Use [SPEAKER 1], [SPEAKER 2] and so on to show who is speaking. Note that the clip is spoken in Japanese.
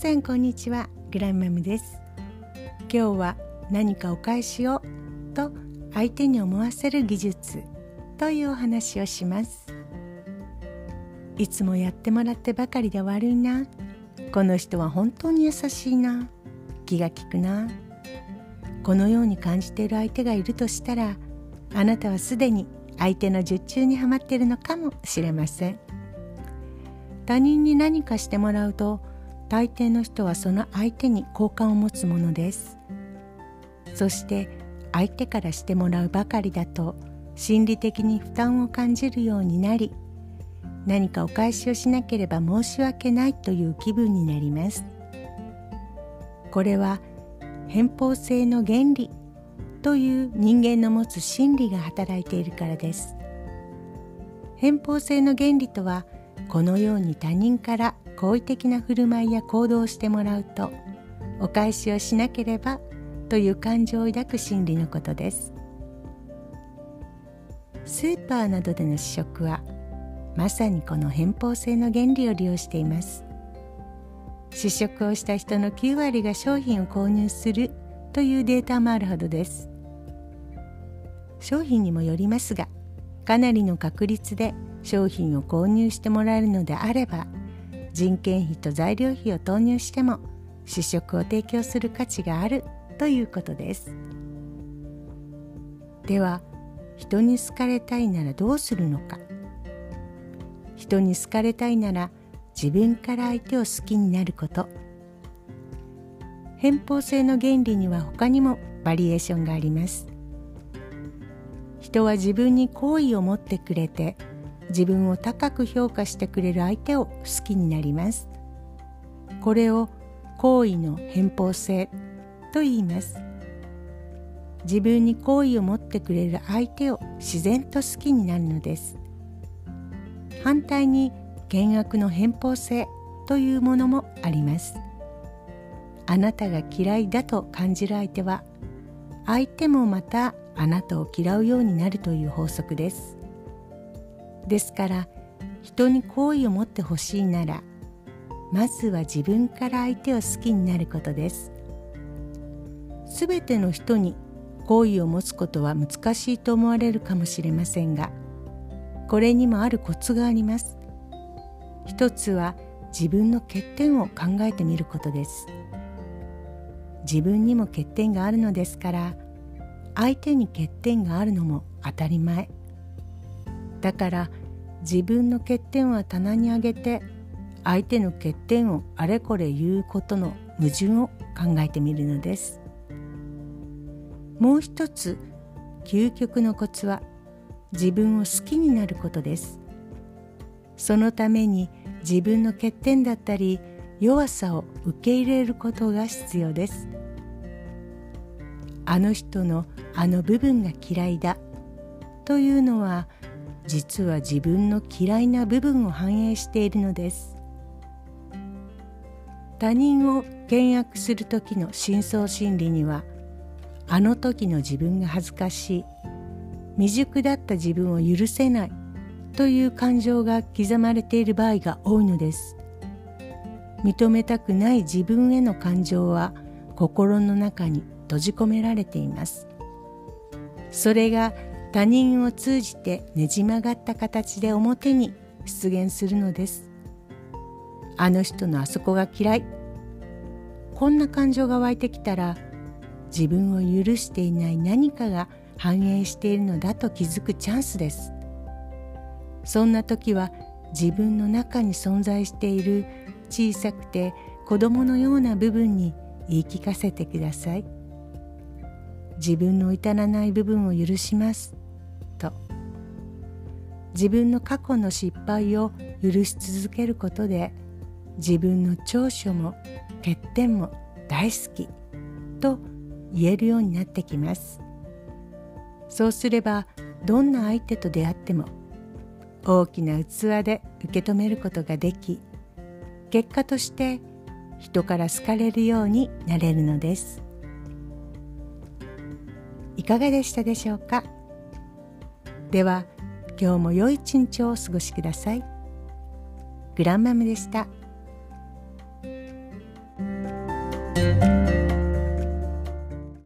[SPEAKER 1] さんこんにちは。グランマムです。今日は何かお返しをと相手に思わせる技術というお話をします。いつもやってもらってばかりで悪いな。この人は本当に優しいな。気が利くな。このように感じている相手がいるとしたらあなたはすでに相手の術中にはまっているのかもしれません。他人に何かしてもらうと大抵の人はその相手に好感を持つものです。そして相手からしてもらうばかりだと心理的に負担を感じるようになり何かお返しをしなければ申し訳ないという気分になります。これは偏方性の原理という人間の持つ心理が働いているからです。偏方性の原理とはこのように他人から好意的な振る舞いや行動をしてもらうとお返しをしなければという感情を抱く心理のことです。スーパーなどでの試食はまさにこの偏方性の原理を利用しています。試食をした人の9割が商品を購入するというデータもあるほどです。商品にもよりますがかなりの確率で商品を購入してもらえるのであれば人件費と材料費を投入しても試食を提供する価値があるということです。では人に好かれたいならどうするのか。人に好かれたいなら自分から相手を好きになること。偏方性の原理には他にもバリエーションがあります。人は自分に好意を持ってくれて自分を高く評価してくれる相手を好きになります。これを好意の偏方性と言います。自分に好意を持ってくれる相手を自然と好きになるのです。反対に険悪の偏方性というものもあります。あなたが嫌いだと感じる相手は相手もまたあなたを嫌うようになるという法則です。ですから人に好意を持ってほしいならまずは自分から相手を好きになることです。すべての人に好意を持つことは難しいと思われるかもしれませんがこれにもあるコツがあります。一つは自分の欠点を考えてみることです。自分にも欠点があるのですから相手に欠点があるのも当たり前。だから自分の欠点は棚に上げて相手の欠点をあれこれ言うことの矛盾を考えてみるのです。もう一つ究極のコツは自分を好きになることです。そのために自分の欠点だったり弱さを受け入れることが必要です。あの人のあの部分が嫌いだというのは実は自分の嫌いな部分を反映しているのです。他人を倹約する時の深層心理にはあの時の自分が恥ずかしい未熟だった自分を許せないという感情が刻まれている場合が多いのです。認めたくない自分への感情は心の中に閉じ込められています。それが他人を通じてねじ曲がった形で表に出現するのです。あの人のあそこが嫌い。こんな感情が湧いてきたら自分を許していない何かが反映しているのだと気づくチャンスです。そんな時は自分の中に存在している小さくて子供のような部分に言い聞かせてください。自分の至らない部分を許します。自分の過去の失敗を許し続けることで自分の長所も欠点も大好きと言えるようになってきます。そうすればどんな相手と出会っても大きな器で受け止めることができ結果として人から好かれるようになれるのです。いかがでしたでしょうか？では今日も良い一日をお過ごしください。グランマムでした。